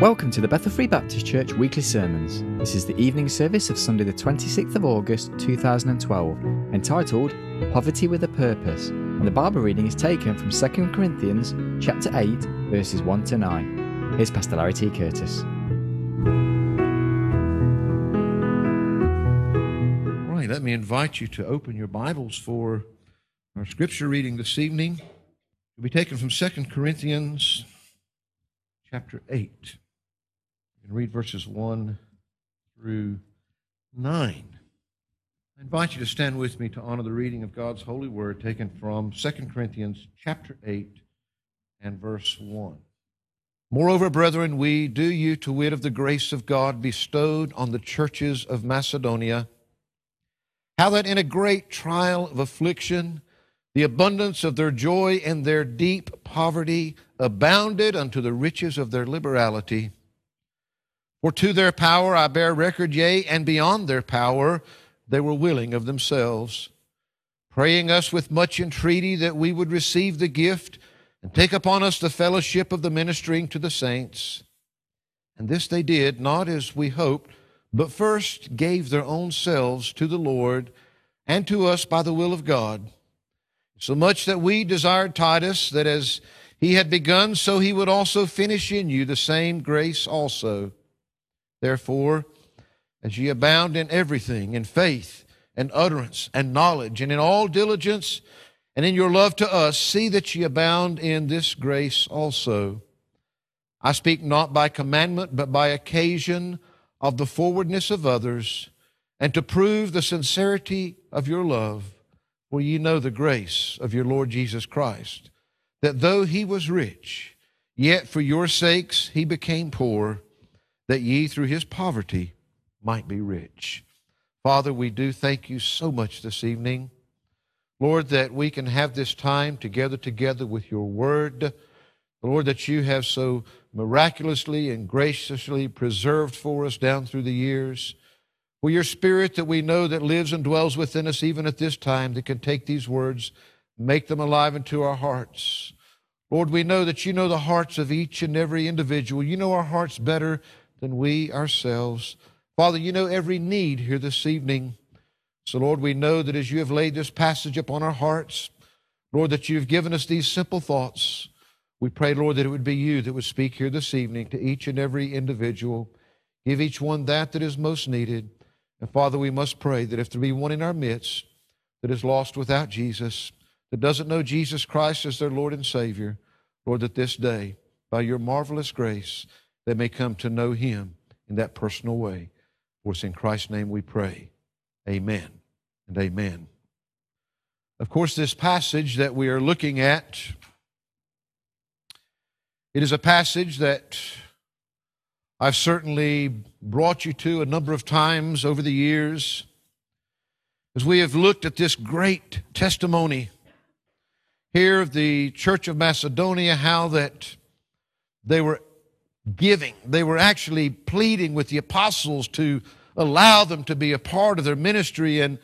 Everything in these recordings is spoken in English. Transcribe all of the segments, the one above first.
Welcome to the Bethel Free Baptist Church weekly sermons. This is the evening service of Sunday, the 26th of August 2012, entitled Poverty with a Purpose. And the Bible reading is taken from 2 Corinthians chapter 8, verses 1 to 9. Here's Pastor Larry T. Curtis. All right, let me invite you to open your Bibles for our scripture reading this evening. It will be taken from 2 Corinthians chapter 8. Read verses 1 through 9. I invite you to stand with me to honor the reading of God's holy word taken from 2 Corinthians chapter 8 and verse 1. Moreover, brethren, we do you to wit of the grace of God bestowed on the churches of Macedonia, how that in a great trial of affliction, the abundance of their joy and their deep poverty abounded unto the riches of their liberality. For to their power I bear record, yea, and beyond their power they were willing of themselves, praying us with much entreaty that we would receive the gift and take upon us the fellowship of the ministering to the saints. And this they did, not as we hoped, but first gave their own selves to the Lord and to us by the will of God. So much that we desired Titus, that as he had begun, so he would also finish in you the same grace also. Therefore, as ye abound in everything, in faith and utterance and knowledge, and in all diligence, and in your love to us, see that ye abound in this grace also. I speak not by commandment, but by occasion of the forwardness of others, and to prove the sincerity of your love, for ye know the grace of your Lord Jesus Christ, that though he was rich, yet for your sakes he became poor that ye through his poverty might be rich. Father, we do thank you so much this evening. Lord, that we can have this time together, together with your word. Lord, that you have so miraculously and graciously preserved for us down through the years. For your spirit that we know that lives and dwells within us even at this time that can take these words, make them alive into our hearts. Lord, we know that you know the hearts of each and every individual. You know our hearts better than we ourselves. Father, you know every need here this evening. So, Lord, we know that as you have laid this passage upon our hearts, Lord, that you've given us these simple thoughts. We pray, Lord, that it would be you that would speak here this evening to each and every individual. Give each one that that is most needed. And Father, we must pray that if there be one in our midst that is lost without Jesus, that doesn't know Jesus Christ as their Lord and Savior, Lord, that this day, by your marvelous grace, they may come to know him in that personal way. For it's in Christ's name we pray. Amen and amen. Of course, this passage that we are looking at, it is a passage that I've certainly brought you to a number of times over the years as we have looked at this great testimony here of the Church of Macedonia, how that they were giving. They were actually pleading with the apostles to allow them to be a part of their ministry. And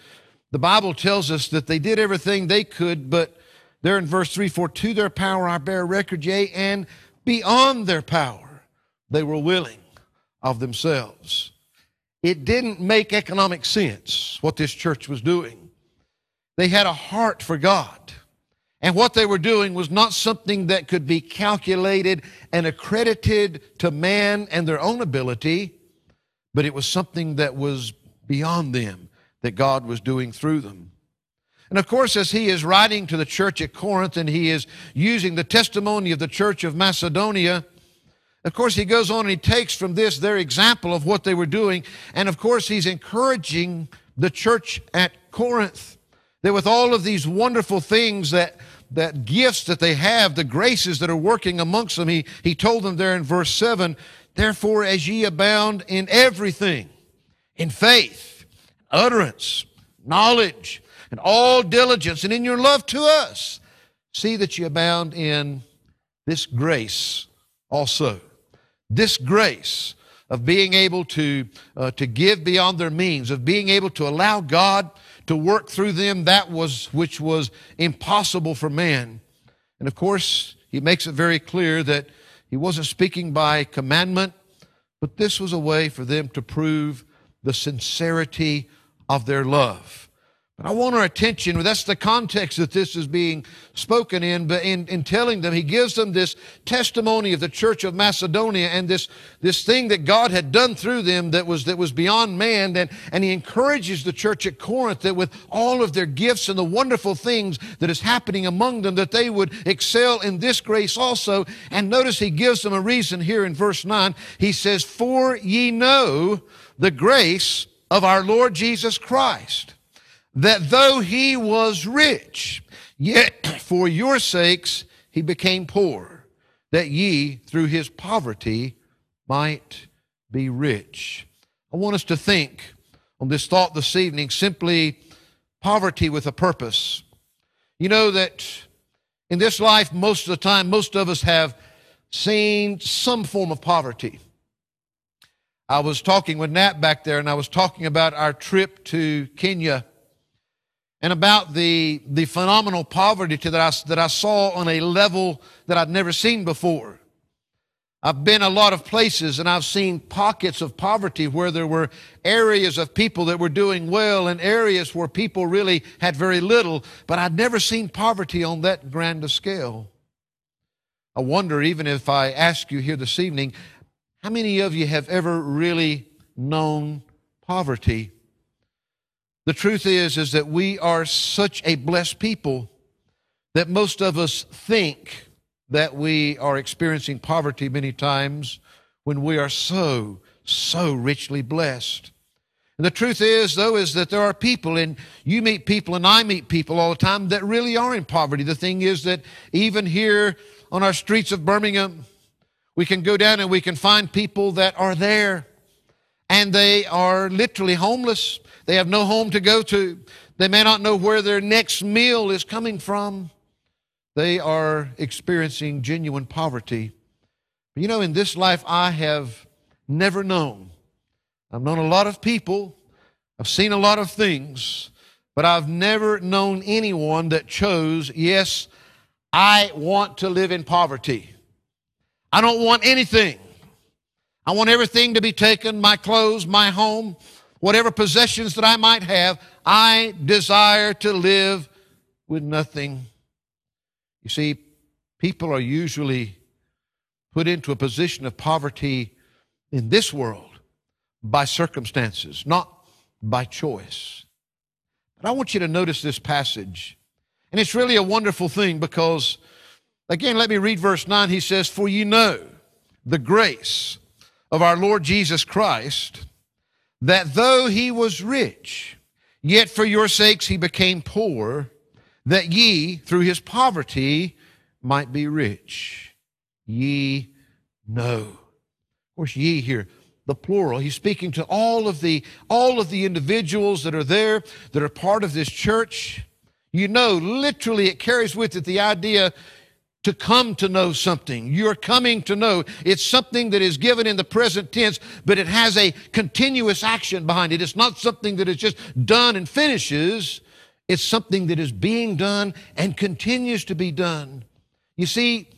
the Bible tells us that they did everything they could, but there in verse 3 For to their power I bear record, yea, and beyond their power they were willing of themselves. It didn't make economic sense what this church was doing. They had a heart for God. And what they were doing was not something that could be calculated and accredited to man and their own ability, but it was something that was beyond them that God was doing through them. And of course, as he is writing to the church at Corinth and he is using the testimony of the church of Macedonia, of course, he goes on and he takes from this their example of what they were doing. And of course, he's encouraging the church at Corinth that with all of these wonderful things that that gifts that they have, the graces that are working amongst them. He, he told them there in verse 7 Therefore, as ye abound in everything, in faith, utterance, knowledge, and all diligence, and in your love to us, see that ye abound in this grace also. This grace of being able to, uh, to give beyond their means, of being able to allow God to work through them that was which was impossible for man. And of course, he makes it very clear that he wasn't speaking by commandment. but this was a way for them to prove the sincerity of their love. I want our attention, that's the context that this is being spoken in, but in, in telling them, he gives them this testimony of the church of Macedonia and this, this thing that God had done through them that was, that was beyond man. And, and he encourages the church at Corinth that with all of their gifts and the wonderful things that is happening among them, that they would excel in this grace also. And notice he gives them a reason here in verse 9. He says, For ye know the grace of our Lord Jesus Christ that though he was rich, yet for your sakes he became poor, that ye through his poverty might be rich. I want us to think on this thought this evening simply poverty with a purpose. You know that in this life, most of the time, most of us have seen some form of poverty. I was talking with Nat back there, and I was talking about our trip to Kenya and about the, the phenomenal poverty that I, that I saw on a level that I'd never seen before. I've been a lot of places and I've seen pockets of poverty where there were areas of people that were doing well and areas where people really had very little, but I'd never seen poverty on that grand a scale. I wonder, even if I ask you here this evening, how many of you have ever really known poverty? The truth is, is that we are such a blessed people that most of us think that we are experiencing poverty many times when we are so, so richly blessed. And the truth is, though, is that there are people, and you meet people, and I meet people all the time that really are in poverty. The thing is that even here on our streets of Birmingham, we can go down and we can find people that are there, and they are literally homeless. They have no home to go to. They may not know where their next meal is coming from. They are experiencing genuine poverty. But you know, in this life, I have never known. I've known a lot of people, I've seen a lot of things, but I've never known anyone that chose, yes, I want to live in poverty. I don't want anything. I want everything to be taken my clothes, my home, whatever possessions that I might have, I desire to live with nothing. You see, people are usually put into a position of poverty in this world by circumstances, not by choice. But I want you to notice this passage. And it's really a wonderful thing because, again, let me read verse 9. He says, For you know the grace of our Lord Jesus Christ that though he was rich, yet for your sakes he became poor, that ye through his poverty might be rich. Ye know. Of course, ye here, the plural. He's speaking to all of the all of the individuals that are there that are part of this church. You know, literally, it carries with it the idea to come to know something. You're coming to know. It's something that is given in the present tense, but it has a continuous action behind it. It's not something that is just done and finishes. It's something that is being done and continues to be done. You see,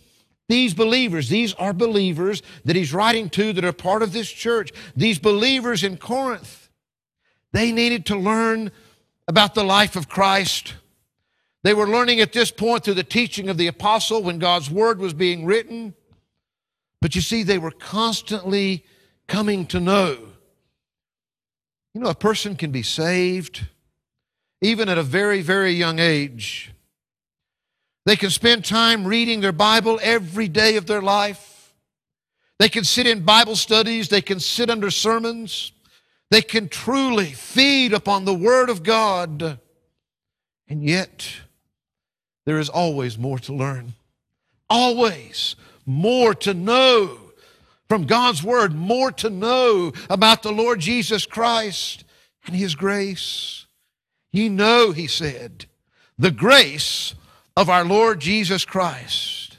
these believers, these are believers that he's writing to that are part of this church. These believers in Corinth, they needed to learn about the life of Christ. They were learning at this point through the teaching of the apostle when God's word was being written. But you see, they were constantly coming to know. You know, a person can be saved even at a very, very young age. They can spend time reading their Bible every day of their life. They can sit in Bible studies. They can sit under sermons. They can truly feed upon the Word of God. And yet, there is always more to learn. Always more to know from God's Word, more to know about the Lord Jesus Christ and His grace. Ye know, He said, the grace of our Lord Jesus Christ.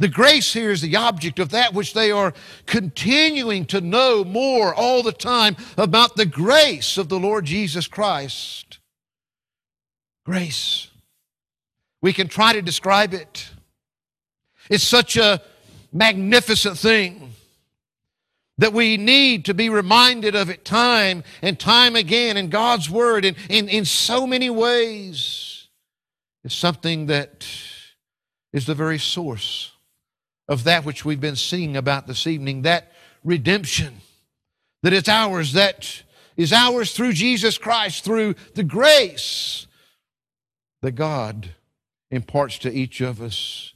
The grace here is the object of that which they are continuing to know more all the time about the grace of the Lord Jesus Christ. Grace. We can try to describe it. It's such a magnificent thing. that we need to be reminded of it time and time again in God's Word and in, in so many ways is something that is the very source of that which we've been singing about this evening, that redemption that is ours, that is ours through Jesus Christ, through the grace that God imparts to each of us.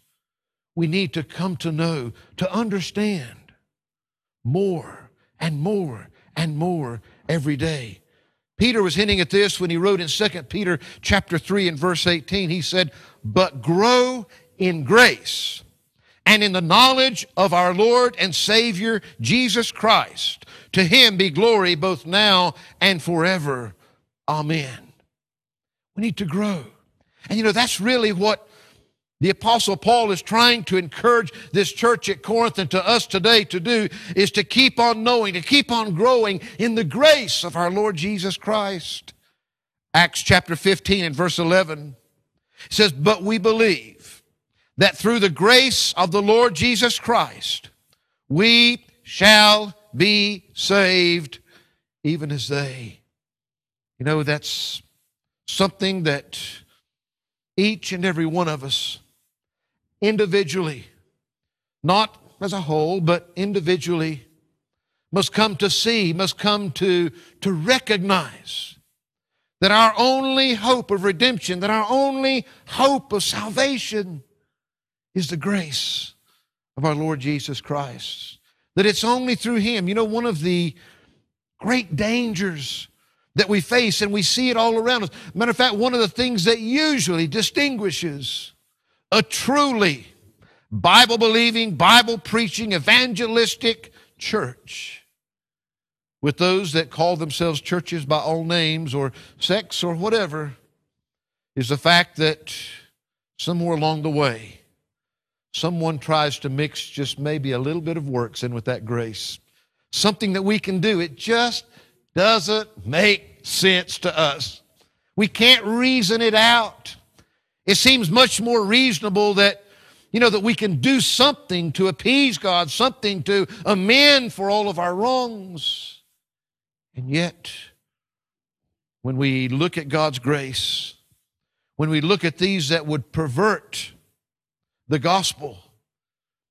We need to come to know, to understand more and more and more every day. Peter was hinting at this when he wrote in 2 Peter chapter 3 and verse 18. He said, But grow in grace and in the knowledge of our Lord and Savior Jesus Christ. To him be glory both now and forever. Amen. We need to grow. And you know, that's really what the apostle Paul is trying to encourage this church at Corinth and to us today to do is to keep on knowing, to keep on growing in the grace of our Lord Jesus Christ. Acts chapter 15 and verse 11 says, But we believe that through the grace of the Lord Jesus Christ, we shall be saved even as they. You know, that's something that each and every one of us individually, not as a whole, but individually, must come to see, must come to, to recognize that our only hope of redemption, that our only hope of salvation is the grace of our Lord Jesus Christ. That it's only through Him. You know, one of the great dangers that we face, and we see it all around us. Matter of fact, one of the things that usually distinguishes a truly Bible believing, Bible preaching, evangelistic church with those that call themselves churches by all names or sects or whatever is the fact that somewhere along the way, someone tries to mix just maybe a little bit of works in with that grace. Something that we can do. It just doesn't make sense to us. We can't reason it out. It seems much more reasonable that, you know, that we can do something to appease God, something to amend for all of our wrongs. And yet, when we look at God's grace, when we look at these that would pervert the gospel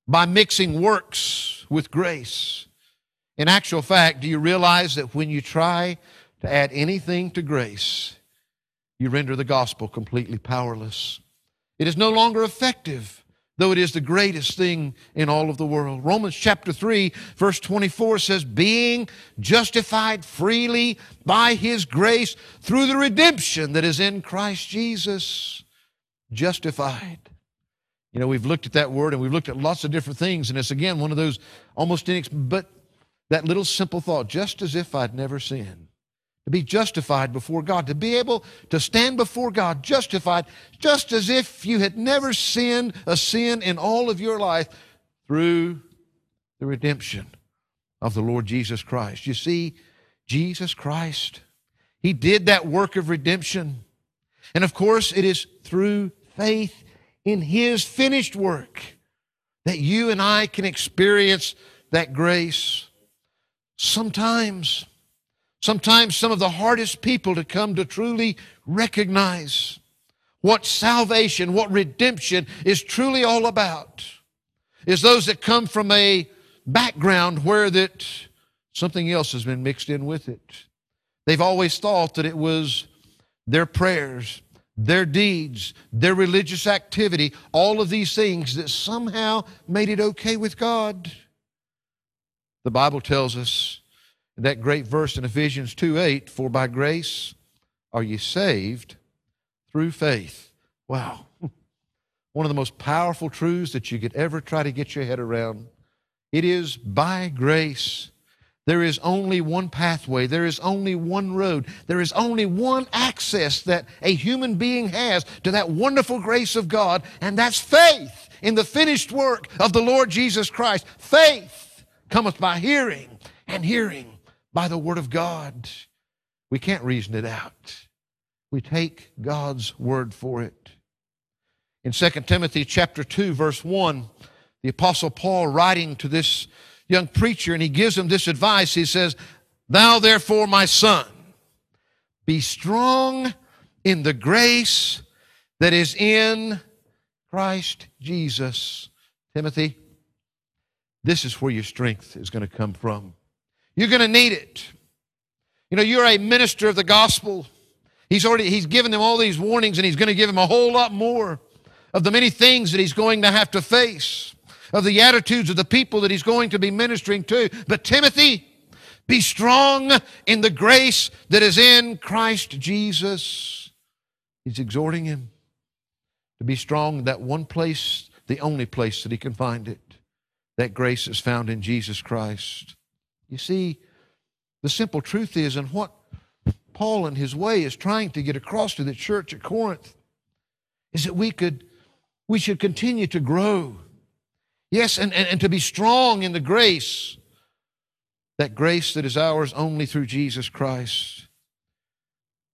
by mixing works with grace, in actual fact, do you realize that when you try to add anything to grace, you render the gospel completely powerless. It is no longer effective, though it is the greatest thing in all of the world. Romans chapter 3, verse 24 says, Being justified freely by his grace through the redemption that is in Christ Jesus. Justified. You know, we've looked at that word and we've looked at lots of different things, and it's again one of those almost inex- but that little simple thought, just as if I'd never sinned to be justified before God, to be able to stand before God justified, just as if you had never sinned a sin in all of your life through the redemption of the Lord Jesus Christ. You see, Jesus Christ, He did that work of redemption. And of course, it is through faith in His finished work that you and I can experience that grace. Sometimes, Sometimes some of the hardest people to come to truly recognize what salvation, what redemption is truly all about is those that come from a background where that something else has been mixed in with it. They've always thought that it was their prayers, their deeds, their religious activity, all of these things that somehow made it okay with God. The Bible tells us that great verse in Ephesians 2 8, for by grace are you saved through faith. Wow. One of the most powerful truths that you could ever try to get your head around. It is by grace. There is only one pathway. There is only one road. There is only one access that a human being has to that wonderful grace of God, and that's faith in the finished work of the Lord Jesus Christ. Faith cometh by hearing, and hearing by the Word of God. We can't reason it out. We take God's word for it. In 2 Timothy chapter 2 verse 1, the apostle Paul writing to this young preacher and he gives him this advice. He says, Thou therefore, my son, be strong in the grace that is in Christ Jesus. Timothy, this is where your strength is going to come from. You're going to need it. You know, you're a minister of the gospel. He's already he's given them all these warnings and he's going to give them a whole lot more of the many things that he's going to have to face, of the attitudes of the people that he's going to be ministering to. But Timothy, be strong in the grace that is in Christ Jesus. He's exhorting him to be strong in that one place, the only place that he can find it. That grace is found in Jesus Christ. You see, the simple truth is, and what Paul in his way is trying to get across to the church at Corinth, is that we could we should continue to grow. Yes, and, and, and to be strong in the grace, that grace that is ours only through Jesus Christ.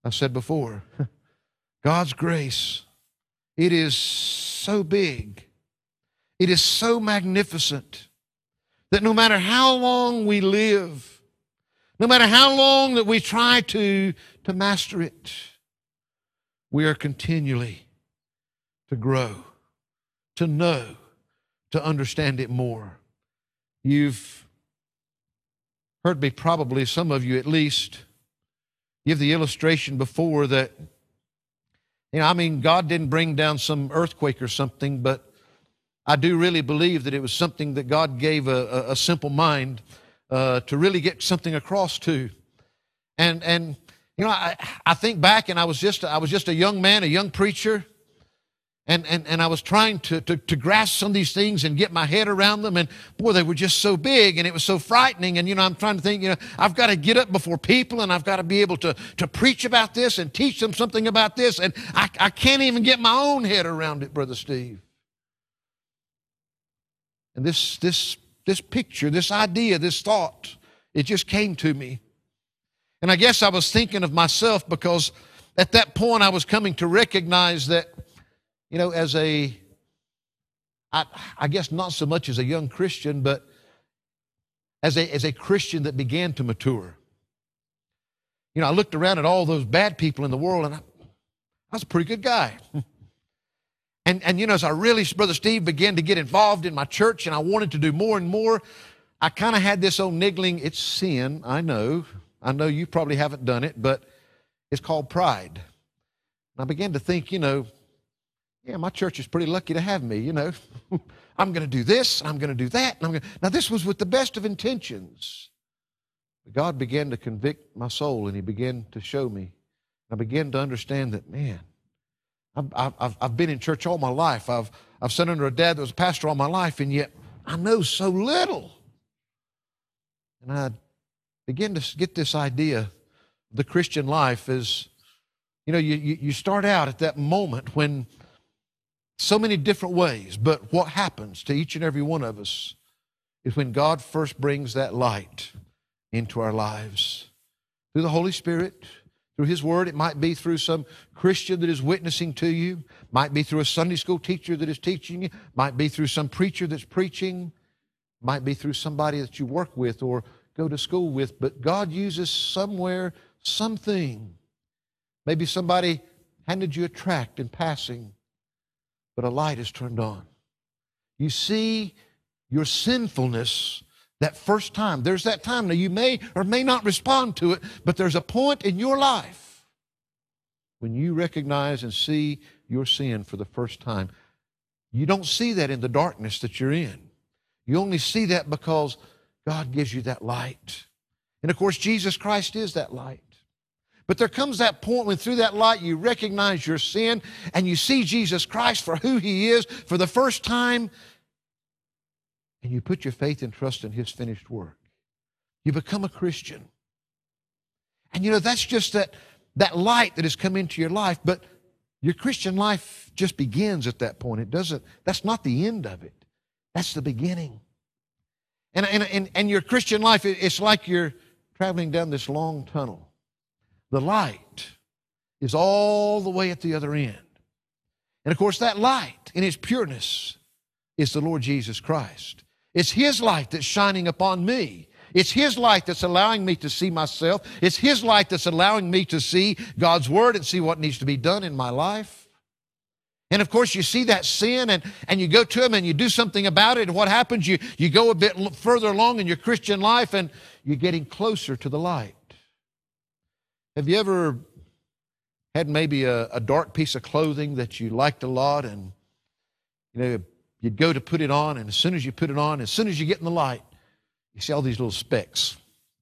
I said before, God's grace, it is so big it is so magnificent that no matter how long we live, no matter how long that we try to, to master it, we are continually to grow, to know, to understand it more. You've heard me probably, some of you at least, give the illustration before that, you know, I mean, God didn't bring down some earthquake or something, but I do really believe that it was something that God gave a, a, simple mind uh, to really get something across to. And, and you know, I, I think back and I was just, I was just a young man, a young preacher. And, and, and I was trying to, to, to grasp some of these things and get my head around them. And boy, they were just so big and it was so frightening. And, you know, I'm trying to think, you know, I've got to get up before people and I've got to be able to, to preach about this and teach them something about this. And I, I can't even get my own head around it, Brother Steve. And this, this, this picture, this idea, this thought, it just came to me. And I guess I was thinking of myself because at that point I was coming to recognize that, you know, as a, I, I guess not so much as a young Christian, but as a, as a Christian that began to mature. You know, I looked around at all those bad people in the world and I, I was a pretty good guy. And, and you know, as I really, Brother Steve, began to get involved in my church and I wanted to do more and more, I kind of had this old niggling, it's sin, I know. I know you probably haven't done it, but it's called pride. And I began to think, you know, yeah, my church is pretty lucky to have me, you know. I'm going to do this, I'm going to do that. And I'm gonna... Now, this was with the best of intentions. But God began to convict my soul and He began to show me. I began to understand that, man, I've, I've, I've been in church all my life. I've, I've sat under a dad that was a pastor all my life, and yet I know so little. And I begin to get this idea the Christian life is, you know, you, you start out at that moment when so many different ways, but what happens to each and every one of us is when God first brings that light into our lives through the Holy Spirit through His Word. It might be through some Christian that is witnessing to you. Might be through a Sunday school teacher that is teaching you. Might be through some preacher that's preaching. Might be through somebody that you work with or go to school with. But God uses somewhere something. Maybe somebody handed you a tract in passing, but a light is turned on. You see your sinfulness that first time. There's that time. Now, you may or may not respond to it, but there's a point in your life when you recognize and see your sin for the first time. You don't see that in the darkness that you're in. You only see that because God gives you that light. And of course, Jesus Christ is that light. But there comes that point when through that light you recognize your sin and you see Jesus Christ for who he is for the first time and you put your faith and trust in His finished work. You become a Christian. And you know, that's just that, that light that has come into your life, but your Christian life just begins at that point. It doesn't, that's not the end of it. That's the beginning. And, and, and, and your Christian life, it's like you're traveling down this long tunnel. The light is all the way at the other end. And of course, that light in its pureness is the Lord Jesus Christ. It's His light that's shining upon me. It's His light that's allowing me to see myself. It's His light that's allowing me to see God's Word and see what needs to be done in my life. And of course, you see that sin and, and you go to Him and you do something about it. And what happens? You, you go a bit further along in your Christian life and you're getting closer to the light. Have you ever had maybe a, a dark piece of clothing that you liked a lot and you know you'd go to put it on and as soon as you put it on as soon as you get in the light you see all these little specks.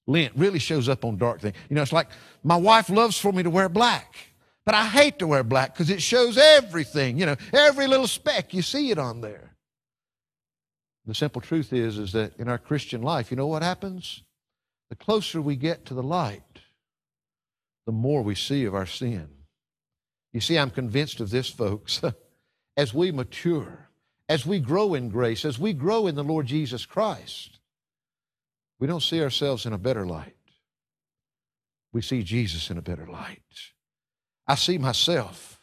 Lint really shows up on dark things. You know it's like my wife loves for me to wear black but i hate to wear black because it shows everything you know every little speck you see it on there. The simple truth is is that in our christian life you know what happens? The closer we get to the light the more we see of our sin. You see, I'm convinced of this, folks. as we mature, as we grow in grace, as we grow in the Lord Jesus Christ, we don't see ourselves in a better light. We see Jesus in a better light. I see myself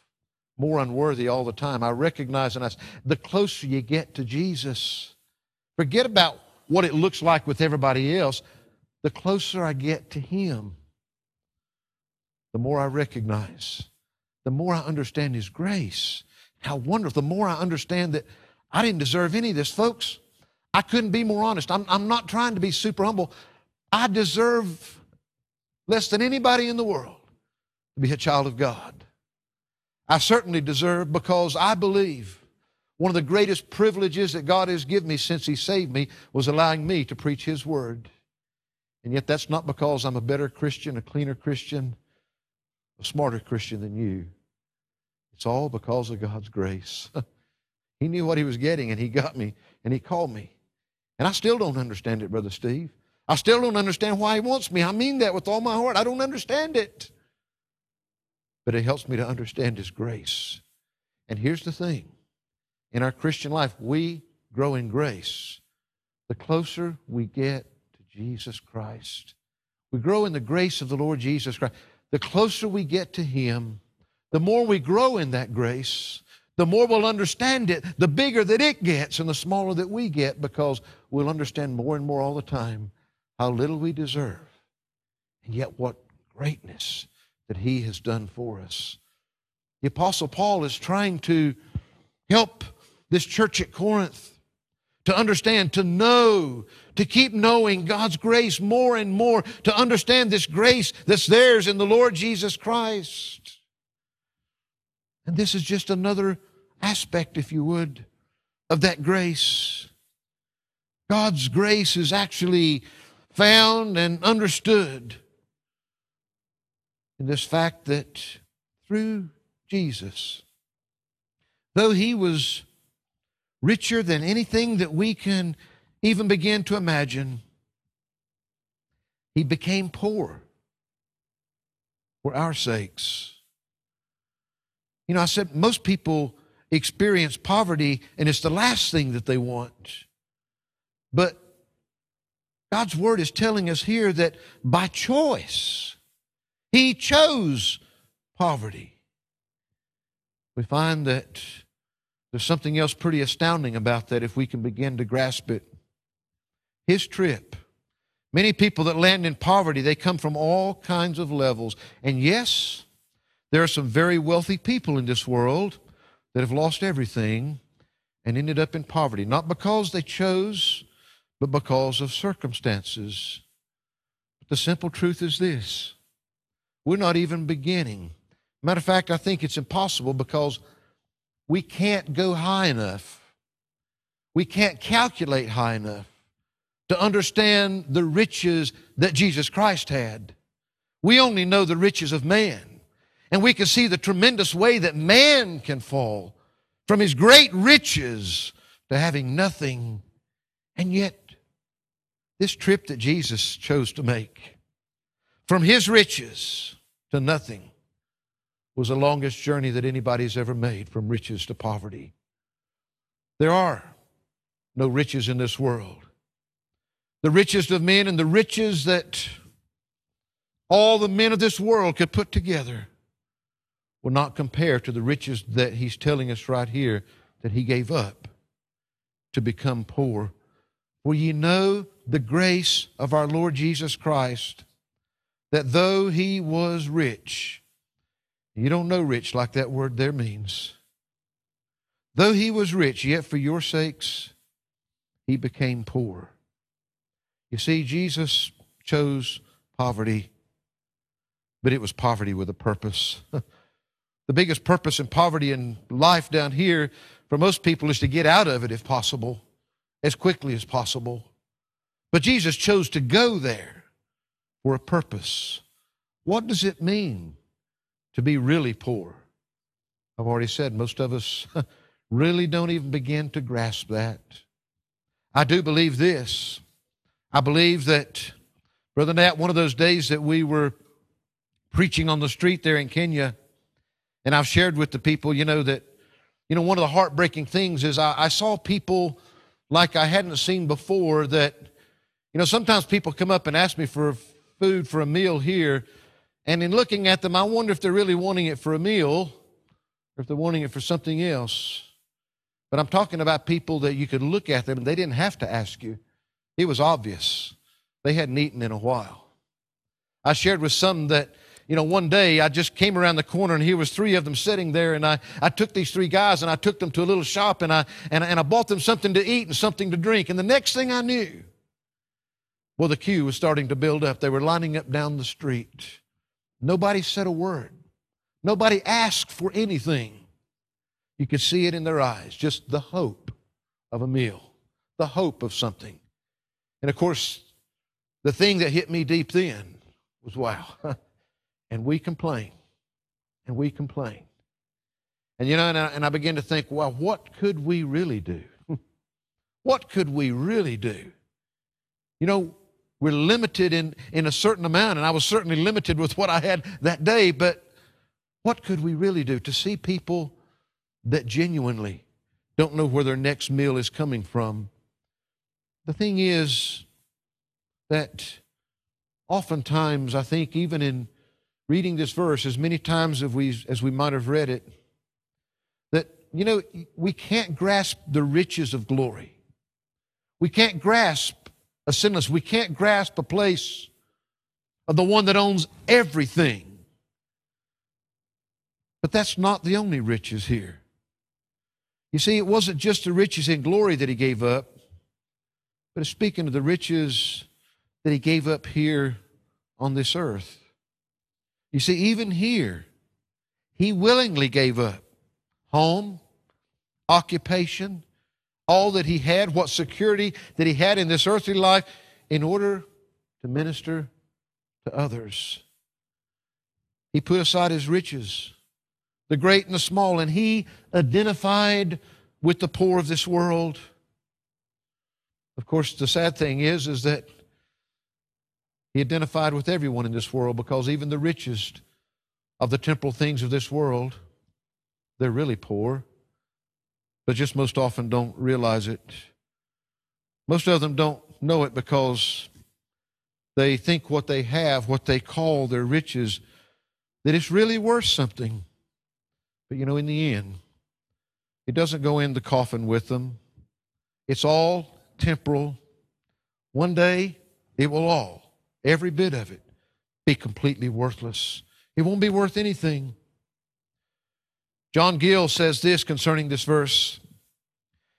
more unworthy all the time. I recognize and I, the closer you get to Jesus, forget about what it looks like with everybody else. The closer I get to Him, the more I recognize the more I understand His grace. How wonderful. The more I understand that I didn't deserve any of this, folks. I couldn't be more honest. I'm, I'm not trying to be super humble. I deserve less than anybody in the world to be a child of God. I certainly deserve because I believe one of the greatest privileges that God has given me since He saved me was allowing me to preach His Word. And yet, that's not because I'm a better Christian, a cleaner Christian a smarter Christian than you. It's all because of God's grace. he knew what he was getting, and he got me, and he called me. And I still don't understand it, Brother Steve. I still don't understand why he wants me. I mean that with all my heart. I don't understand it. But it helps me to understand his grace. And here's the thing in our Christian life, we grow in grace. The closer we get to Jesus Christ, we grow in the grace of the Lord Jesus Christ the closer we get to Him, the more we grow in that grace, the more we'll understand it, the bigger that it gets and the smaller that we get because we'll understand more and more all the time how little we deserve and yet what greatness that He has done for us. The Apostle Paul is trying to help this church at Corinth to understand, to know, to keep knowing God's grace more and more, to understand this grace that's theirs in the Lord Jesus Christ. And this is just another aspect, if you would, of that grace. God's grace is actually found and understood in this fact that through Jesus, though he was richer than anything that we can even begin to imagine. He became poor for our sakes. You know, I said most people experience poverty and it's the last thing that they want. But God's word is telling us here that by choice, He chose poverty. We find that there's something else pretty astounding about that if we can begin to grasp it. His trip. Many people that land in poverty, they come from all kinds of levels. And yes, there are some very wealthy people in this world that have lost everything and ended up in poverty, not because they chose, but because of circumstances. But the simple truth is this we're not even beginning. Matter of fact, I think it's impossible because we can't go high enough. We can't calculate high enough to understand the riches that Jesus Christ had. We only know the riches of man. And we can see the tremendous way that man can fall from his great riches to having nothing. And yet, this trip that Jesus chose to make from his riches to nothing was the longest journey that anybody's ever made from riches to poverty. There are no riches in this world. The richest of men and the riches that all the men of this world could put together will not compare to the riches that he's telling us right here that he gave up to become poor For ye know the grace of our Lord Jesus Christ, that though he was rich, you don't know rich like that word there means. Though he was rich, yet for your sakes he became poor. You see, Jesus chose poverty, but it was poverty with a purpose. the biggest purpose in poverty in life down here for most people is to get out of it if possible, as quickly as possible. But Jesus chose to go there for a purpose. What does it mean to be really poor? I've already said most of us really don't even begin to grasp that. I do believe this. I believe that, Brother Nat, one of those days that we were preaching on the street there in Kenya, and I've shared with the people, you know, that, you know, one of the heartbreaking things is I, I saw people like I hadn't seen before that, you know, sometimes people come up and ask me for food for a meal here, and in looking at them, I wonder if they're really wanting it for a meal or if they're wanting it for something else. But I'm talking about people that you could look at them and they didn't have to ask you. It was obvious. They hadn't eaten in a while. I shared with some that, you know, one day I just came around the corner and here was three of them sitting there and I, I took these three guys and I took them to a little shop and I, and, and I bought them something to eat and something to drink. And the next thing I knew, well, the queue was starting to build up. They were lining up down the street. Nobody said a word. Nobody asked for anything. You could see it in their eyes, just the hope of a meal, the hope of something. And of course, the thing that hit me deep then was wow. and we complain. And we complain. And you know, and I, and I began to think, well, what could we really do? what could we really do? You know, we're limited in, in a certain amount, and I was certainly limited with what I had that day, but what could we really do to see people that genuinely don't know where their next meal is coming from. The thing is that oftentimes, I think, even in reading this verse, as many times as we, as we might have read it, that, you know, we can't grasp the riches of glory. We can't grasp a sinless, we can't grasp a place of the one that owns everything. But that's not the only riches here. You see, it wasn't just the riches in glory that he gave up, but it's speaking of the riches that he gave up here on this earth. You see, even here, he willingly gave up home, occupation, all that he had, what security that he had in this earthly life, in order to minister to others. He put aside his riches the great and the small, and he identified with the poor of this world. Of course, the sad thing is, is that he identified with everyone in this world because even the richest of the temporal things of this world, they're really poor, but just most often don't realize it. Most of them don't know it because they think what they have, what they call their riches, that it's really worth something. But you know, in the end, it doesn't go in the coffin with them. It's all temporal. One day, it will all, every bit of it, be completely worthless. It won't be worth anything. John Gill says this concerning this verse.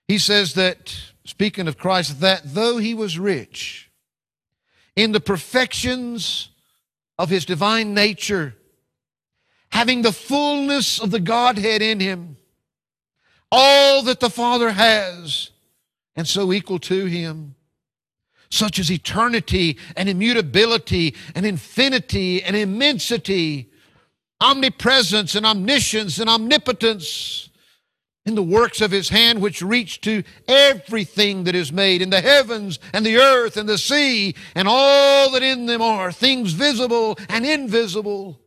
He says that, speaking of Christ, that though he was rich in the perfections of his divine nature, having the fullness of the Godhead in him, all that the Father has, and so equal to him, such as eternity and immutability and infinity and immensity, omnipresence and omniscience and omnipotence in the works of his hand which reach to everything that is made in the heavens and the earth and the sea and all that in them are, things visible and invisible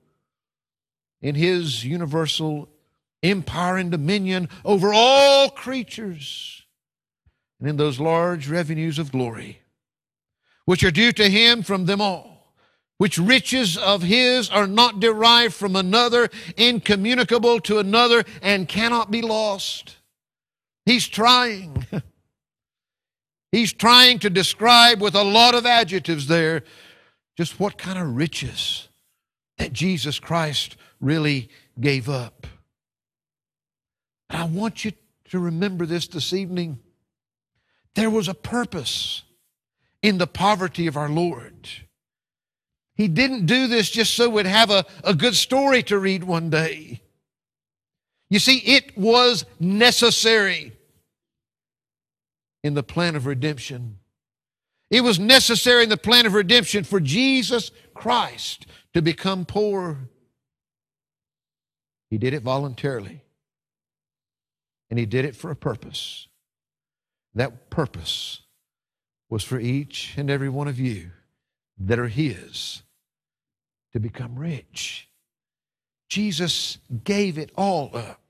in his universal empire and dominion over all creatures and in those large revenues of glory which are due to him from them all which riches of his are not derived from another incommunicable to another and cannot be lost he's trying He's trying to describe with a lot of adjectives there just what kind of riches that Jesus Christ really gave up. But I want you to remember this this evening. There was a purpose in the poverty of our Lord. He didn't do this just so we'd have a, a good story to read one day. You see, it was necessary in the plan of redemption. It was necessary in the plan of redemption for Jesus Christ to become poor. He did it voluntarily. And he did it for a purpose. That purpose was for each and every one of you that are his to become rich. Jesus gave it all up.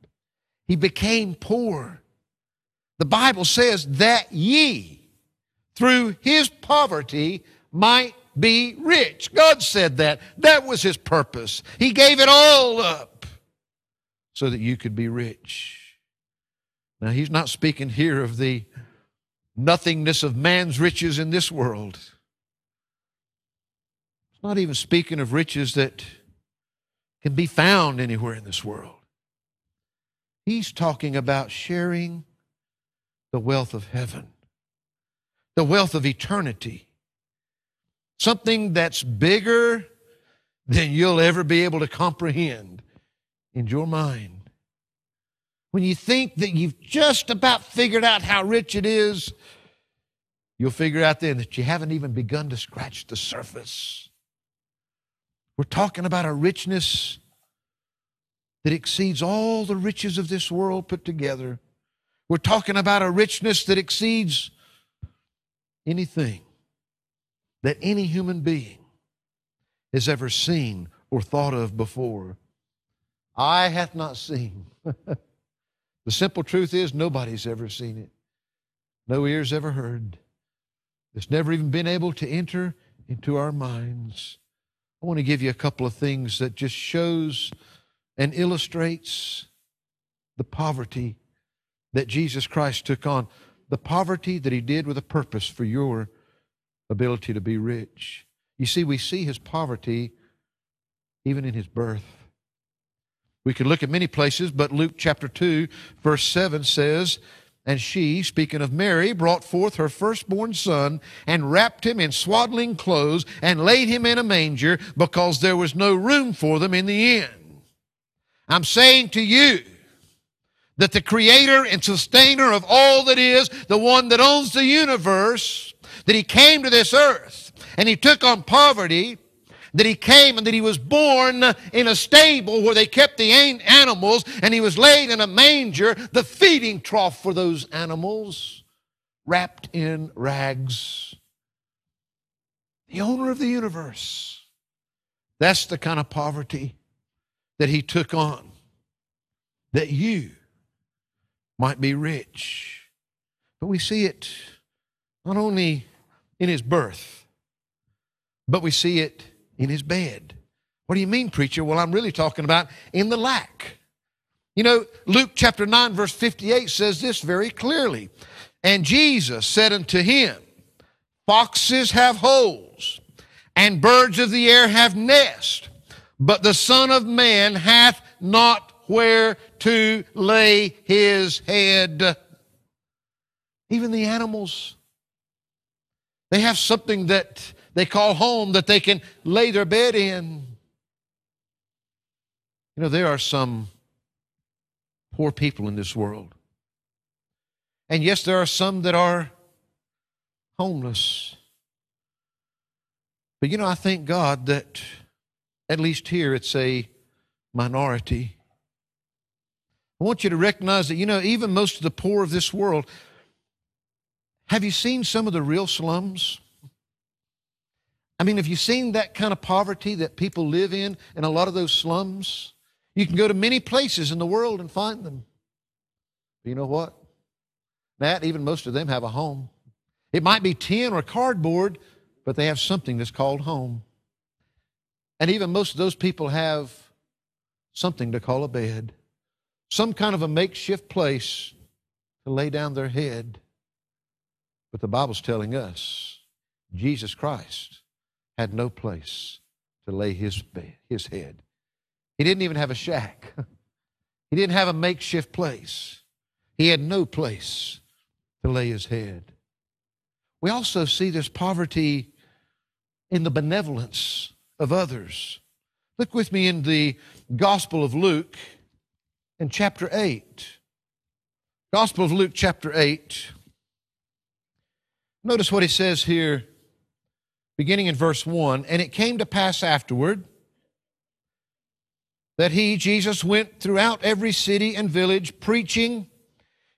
He became poor. The Bible says that ye, through his poverty, might be rich. God said that. That was his purpose. He gave it all up so that you could be rich. Now, he's not speaking here of the nothingness of man's riches in this world. He's not even speaking of riches that can be found anywhere in this world. He's talking about sharing the wealth of heaven, the wealth of eternity, something that's bigger than you'll ever be able to comprehend in your mind. When you think that you've just about figured out how rich it is, you'll figure out then that you haven't even begun to scratch the surface. We're talking about a richness that exceeds all the riches of this world put together. We're talking about a richness that exceeds anything that any human being has ever seen or thought of before. Eye hath not seen. the simple truth is, nobody's ever seen it. No ears ever heard. It's never even been able to enter into our minds. I want to give you a couple of things that just shows and illustrates the poverty that Jesus Christ took on, the poverty that he did with a purpose for your ability to be rich. You see, we see his poverty even in his birth. We could look at many places, but Luke chapter 2, verse 7 says, And she, speaking of Mary, brought forth her firstborn son and wrapped him in swaddling clothes and laid him in a manger because there was no room for them in the inn. I'm saying to you that the creator and sustainer of all that is, the one that owns the universe, that he came to this earth and he took on poverty, that he came and that he was born in a stable where they kept the animals and he was laid in a manger, the feeding trough for those animals, wrapped in rags. The owner of the universe. That's the kind of poverty that he took on that you might be rich. But we see it not only in his birth, but we see it in his bed. What do you mean, preacher? Well, I'm really talking about in the lack. You know, Luke chapter 9, verse 58 says this very clearly. And Jesus said unto him, Foxes have holes, and birds of the air have nests but the Son of Man hath not where to lay his head. Even the animals, they have something that they call home that they can lay their bed in. You know, there are some poor people in this world. And yes, there are some that are homeless. But you know, I thank God that at least here, it's a minority. I want you to recognize that, you know, even most of the poor of this world, have you seen some of the real slums? I mean, have you seen that kind of poverty that people live in in a lot of those slums? You can go to many places in the world and find them. But you know what? That, even most of them have a home. It might be tin or cardboard, but they have something that's called home. And even most of those people have something to call a bed, some kind of a makeshift place to lay down their head. But the Bible's telling us Jesus Christ had no place to lay his, bed, his head. He didn't even have a shack. He didn't have a makeshift place. He had no place to lay his head. We also see this poverty in the benevolence of others. Look with me in the Gospel of Luke in chapter 8. Gospel of Luke, chapter 8. Notice what he says here, beginning in verse 1 And it came to pass afterward that he, Jesus, went throughout every city and village, preaching,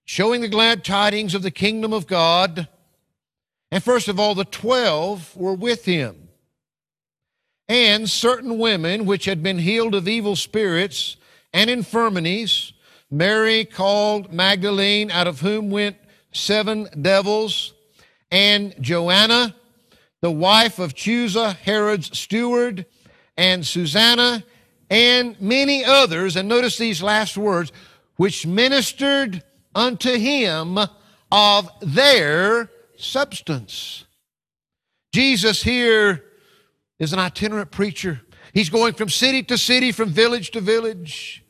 showing the glad tidings of the kingdom of God. And first of all, the twelve were with him. And certain women which had been healed of evil spirits and infirmities, Mary called Magdalene, out of whom went seven devils, and Joanna, the wife of Chuza, Herod's steward, and Susanna, and many others, and notice these last words, which ministered unto him of their substance. Jesus here is an itinerant preacher. He's going from city to city, from village to village,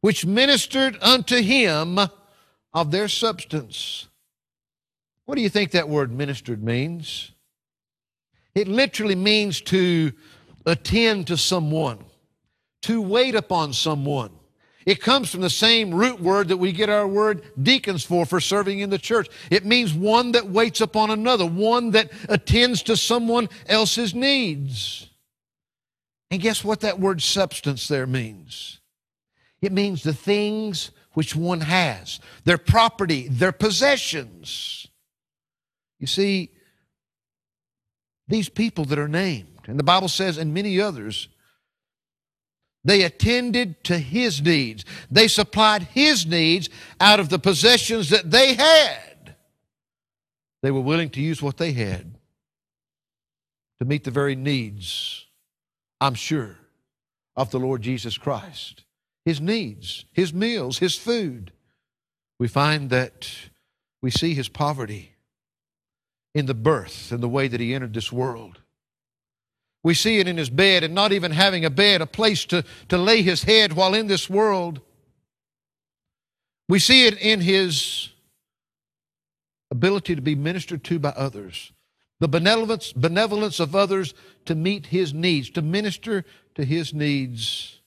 which ministered unto him of their substance. What do you think that word ministered means? It literally means to attend to someone to wait upon someone. It comes from the same root word that we get our word deacons for, for serving in the church. It means one that waits upon another, one that attends to someone else's needs. And guess what that word substance there means? It means the things which one has, their property, their possessions. You see, these people that are named, and the Bible says, and many others, they attended to his needs. They supplied his needs out of the possessions that they had. They were willing to use what they had to meet the very needs, I'm sure, of the Lord Jesus Christ. His needs, his meals, his food. We find that we see his poverty in the birth and the way that he entered this world. We see it in his bed and not even having a bed, a place to, to lay his head while in this world. We see it in his ability to be ministered to by others, the benevolence, benevolence of others to meet his needs, to minister to his needs.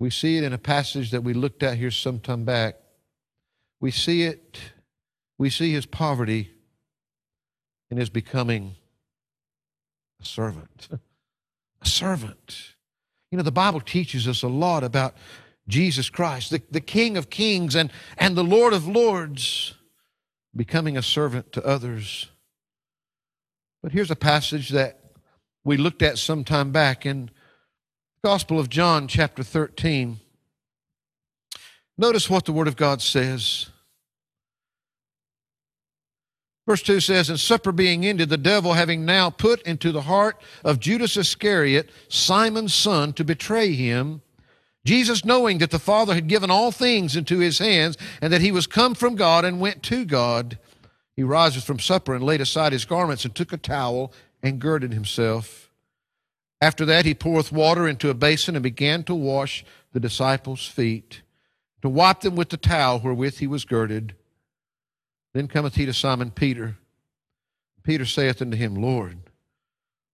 We see it in a passage that we looked at here some time back. We see it, we see his poverty in his becoming a servant. A servant. You know, the Bible teaches us a lot about Jesus Christ, the, the King of kings and, and the Lord of lords, becoming a servant to others. But here's a passage that we looked at some time back in the Gospel of John, chapter 13. Notice what the Word of God says. Verse 2 says, And supper being ended, the devil having now put into the heart of Judas Iscariot, Simon's son, to betray him, Jesus, knowing that the Father had given all things into his hands, and that he was come from God and went to God, he rises from supper and laid aside his garments and took a towel and girded himself. After that, he poureth water into a basin and began to wash the disciples' feet, to wipe them with the towel wherewith he was girded. Then cometh he to Simon Peter. Peter saith unto him, Lord,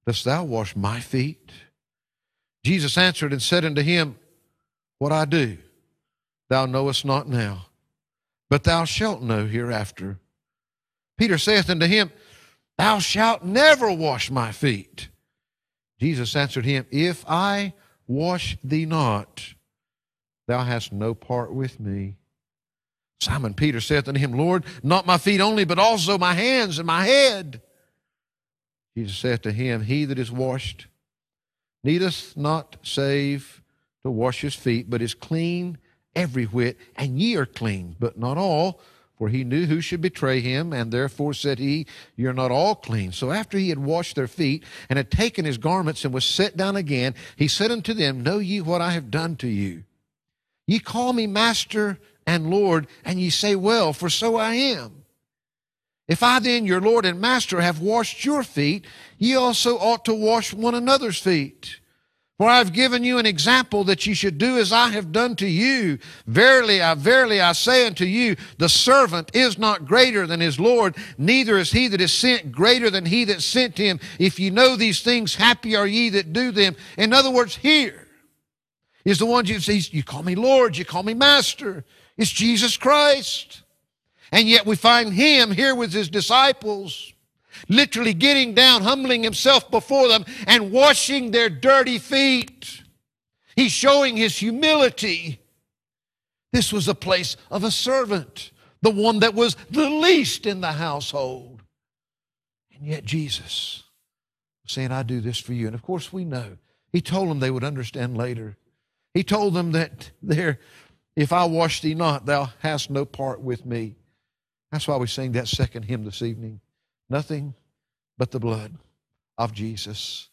dost thou wash my feet? Jesus answered and said unto him, What I do, thou knowest not now, but thou shalt know hereafter. Peter saith unto him, Thou shalt never wash my feet. Jesus answered him, If I wash thee not, thou hast no part with me. Simon Peter saith unto him, Lord, not my feet only, but also my hands and my head. Jesus saith to him, He that is washed needeth not save to wash his feet, but is clean every whit, and ye are clean, but not all. For he knew who should betray him, and therefore said he, You're not all clean. So after he had washed their feet, and had taken his garments, and was set down again, he said unto them, Know ye what I have done to you? Ye call me master and Lord, and ye say, Well, for so I am. If I then, your Lord and Master, have washed your feet, ye also ought to wash one another's feet. For I have given you an example that ye should do as I have done to you. Verily, I verily I say unto you, the servant is not greater than his Lord, neither is he that is sent greater than he that sent him. If ye know these things, happy are ye that do them. In other words, here is the one you say, you call me Lord, you call me Master. It's Jesus Christ. And yet we find him here with his disciples literally getting down, humbling himself before them, and washing their dirty feet. He's showing his humility. This was a place of a servant, the one that was the least in the household. And yet Jesus was saying, I do this for you. And of course, we know. He told them they would understand later. He told them that there, if I wash thee not, thou hast no part with me. That's why we sing that second hymn this evening. Nothing but the blood of Jesus.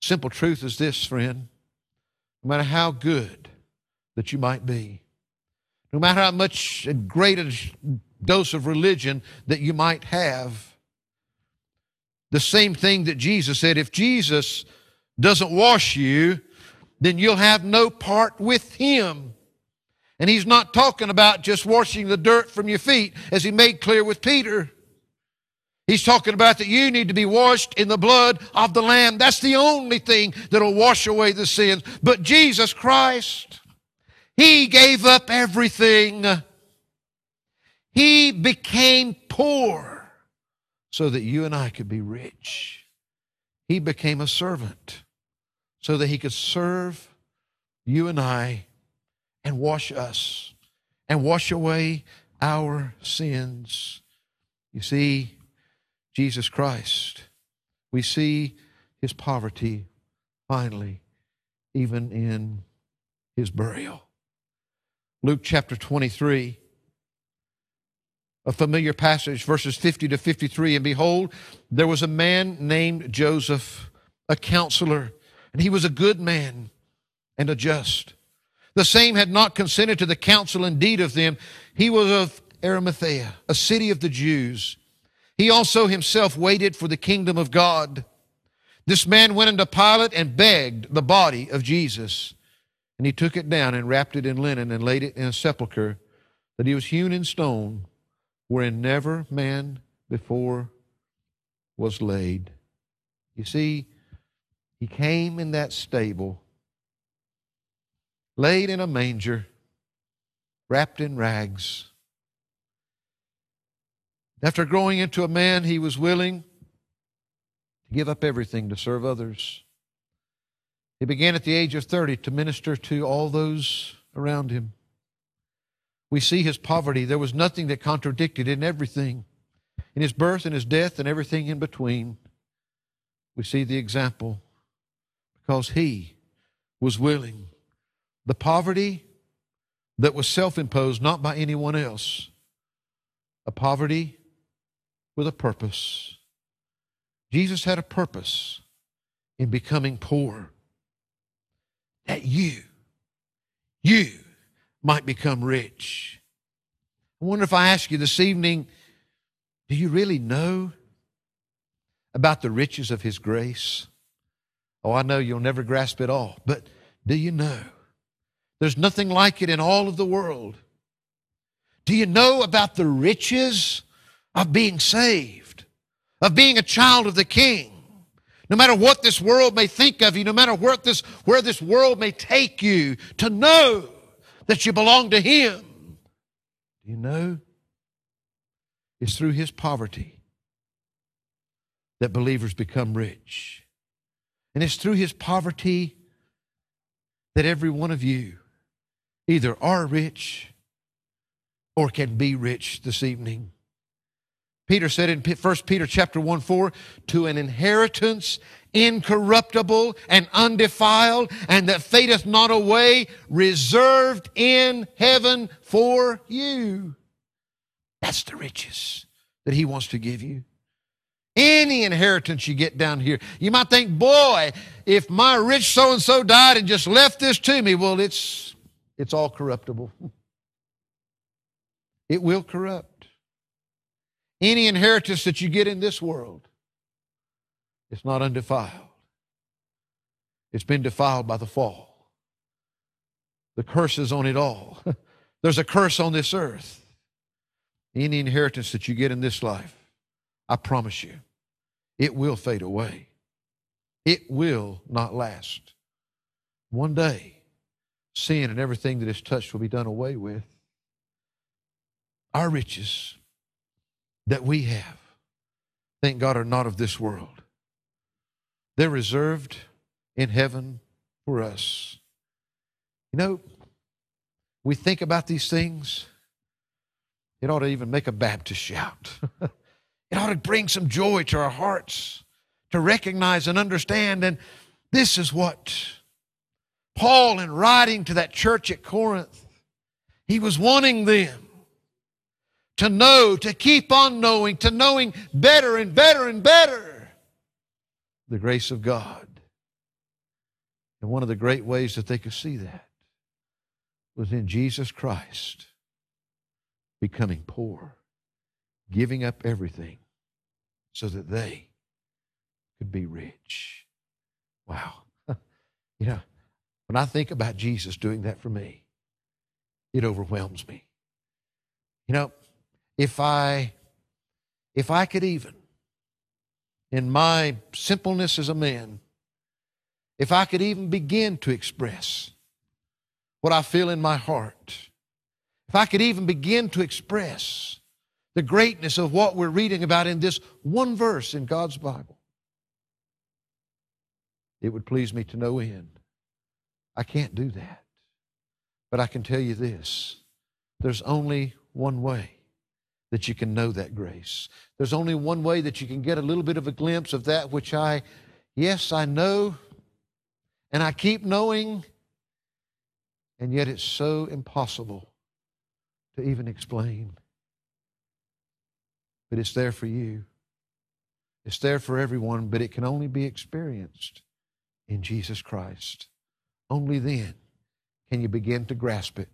Simple truth is this, friend. No matter how good that you might be, no matter how much and great a dose of religion that you might have, the same thing that Jesus said if Jesus doesn't wash you, then you'll have no part with him. And he's not talking about just washing the dirt from your feet, as he made clear with Peter. He's talking about that you need to be washed in the blood of the Lamb. That's the only thing that'll wash away the sins. But Jesus Christ, He gave up everything. He became poor so that you and I could be rich. He became a servant so that He could serve you and I and wash us and wash away our sins. You see, Jesus Christ. We see his poverty finally, even in his burial. Luke chapter 23, a familiar passage, verses 50 to 53. And behold, there was a man named Joseph, a counselor, and he was a good man and a just. The same had not consented to the counsel and deed of them. He was of Arimathea, a city of the Jews he also himself waited for the kingdom of God. This man went unto Pilate and begged the body of Jesus. And he took it down and wrapped it in linen and laid it in a sepulchre that he was hewn in stone, wherein never man before was laid. You see, he came in that stable, laid in a manger, wrapped in rags after growing into a man, he was willing to give up everything to serve others. He began at the age of 30 to minister to all those around him. We see his poverty. There was nothing that contradicted in everything. In his birth and his death and everything in between, we see the example because he was willing. The poverty that was self imposed, not by anyone else, a poverty with a purpose. Jesus had a purpose in becoming poor that you, you might become rich. I wonder if I ask you this evening, do you really know about the riches of His grace? Oh, I know you'll never grasp it all, but do you know? There's nothing like it in all of the world. Do you know about the riches of being saved, of being a child of the King. No matter what this world may think of you, no matter where this, where this world may take you, to know that you belong to Him. Do you know? It's through His poverty that believers become rich. And it's through His poverty that every one of you either are rich or can be rich this evening. Peter said in 1 Peter chapter 1 4, to an inheritance incorruptible and undefiled, and that fadeth not away, reserved in heaven for you. That's the riches that he wants to give you. Any inheritance you get down here, you might think, boy, if my rich so and so died and just left this to me, well, it's, it's all corruptible. It will corrupt Any inheritance that you get in this world, it's not undefiled. It's been defiled by the fall. The curse is on it all. There's a curse on this earth. Any inheritance that you get in this life, I promise you, it will fade away. It will not last. One day, sin and everything that is touched will be done away with. Our riches that we have, thank God, are not of this world. They're reserved in heaven for us. You know, we think about these things, it ought to even make a Baptist shout. it ought to bring some joy to our hearts to recognize and understand. And this is what Paul, in writing to that church at Corinth, he was wanting them to know, to keep on knowing, to knowing better and better and better the grace of God. And one of the great ways that they could see that was in Jesus Christ becoming poor, giving up everything so that they could be rich. Wow. you know, when I think about Jesus doing that for me, it overwhelms me. You know, if I if I could even in my simpleness as a man if I could even begin to express what I feel in my heart if I could even begin to express the greatness of what we're reading about in this one verse in God's Bible it would please me to no end I can't do that but I can tell you this there's only one way that you can know that grace. There's only one way that you can get a little bit of a glimpse of that which I, yes, I know, and I keep knowing, and yet it's so impossible to even explain. But it's there for you. It's there for everyone, but it can only be experienced in Jesus Christ. Only then can you begin to grasp it.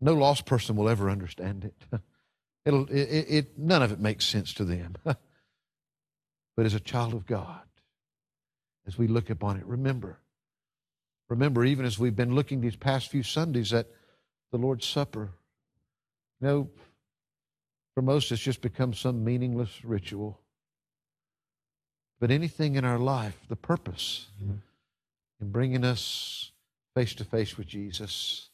No lost person will ever understand it. It'll, it, it, none of it makes sense to them. but as a child of God, as we look upon it, remember, remember, even as we've been looking these past few Sundays at the Lord's Supper, you know, for most it's just become some meaningless ritual. But anything in our life, the purpose mm-hmm. In bringing us face to face with Jesus,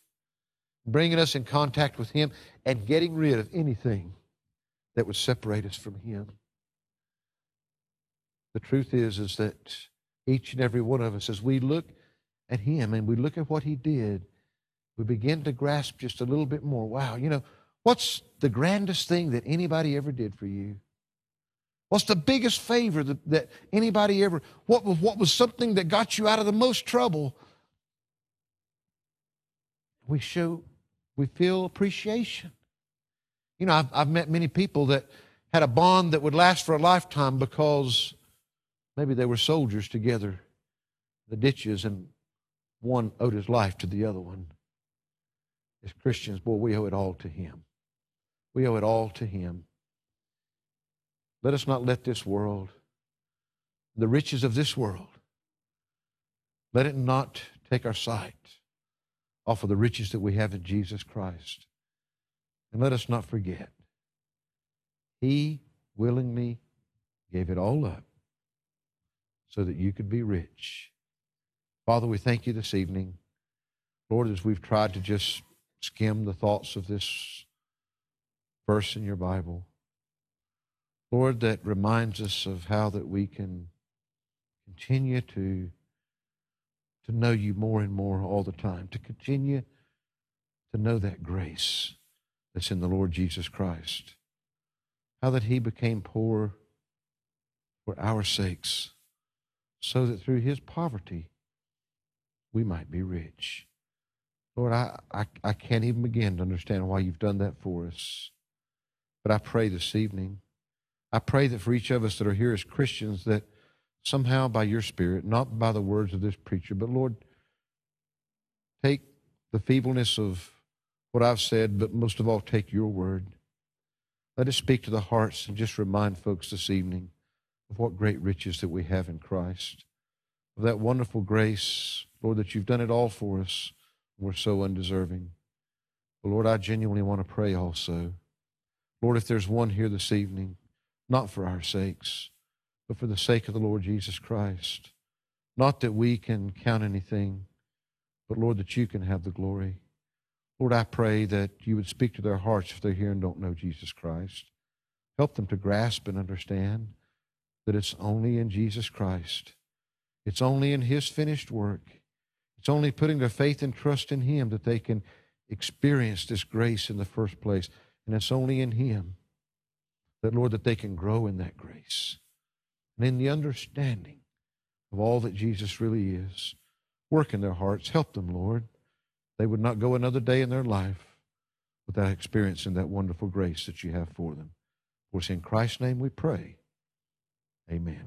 bringing us in contact with Him, and getting rid of anything that would separate us from Him. The truth is, is that each and every one of us, as we look at Him and we look at what He did, we begin to grasp just a little bit more. Wow, you know, what's the grandest thing that anybody ever did for you? What's the biggest favor that, that anybody ever, what was, what was something that got you out of the most trouble? We show we feel appreciation. You know, I've, I've met many people that had a bond that would last for a lifetime because maybe they were soldiers together, the ditches, and one owed his life to the other one. As Christians, boy, we owe it all to Him. We owe it all to Him. Let us not let this world, the riches of this world, let it not take our sight off of the riches that we have in Jesus Christ. And let us not forget, He willingly gave it all up so that you could be rich. Father, we thank you this evening. Lord, as we've tried to just skim the thoughts of this verse in your Bible, Lord, that reminds us of how that we can continue to to know you more and more all the time, to continue to know that grace that's in the Lord Jesus Christ. How that he became poor for our sakes, so that through his poverty we might be rich. Lord, I, I, I can't even begin to understand why you've done that for us. But I pray this evening, I pray that for each of us that are here as Christians, that somehow by your Spirit, not by the words of this preacher, but Lord, take the feebleness of what I've said, but most of all, take your word. Let us speak to the hearts and just remind folks this evening of what great riches that we have in Christ, of that wonderful grace, Lord, that you've done it all for us. We're so undeserving. But Lord, I genuinely want to pray also. Lord, if there's one here this evening, not for our sakes, but for the sake of the Lord Jesus Christ, not that we can count anything, but Lord, that you can have the glory. Lord, I pray that you would speak to their hearts if they're here and don't know Jesus Christ. Help them to grasp and understand that it's only in Jesus Christ. It's only in His finished work. It's only putting their faith and trust in Him that they can experience this grace in the first place. And it's only in Him that, Lord, that they can grow in that grace and in the understanding of all that Jesus really is. Work in their hearts. Help them, Lord they would not go another day in their life without experiencing that wonderful grace that you have for them. For it's in Christ's name we pray. Amen.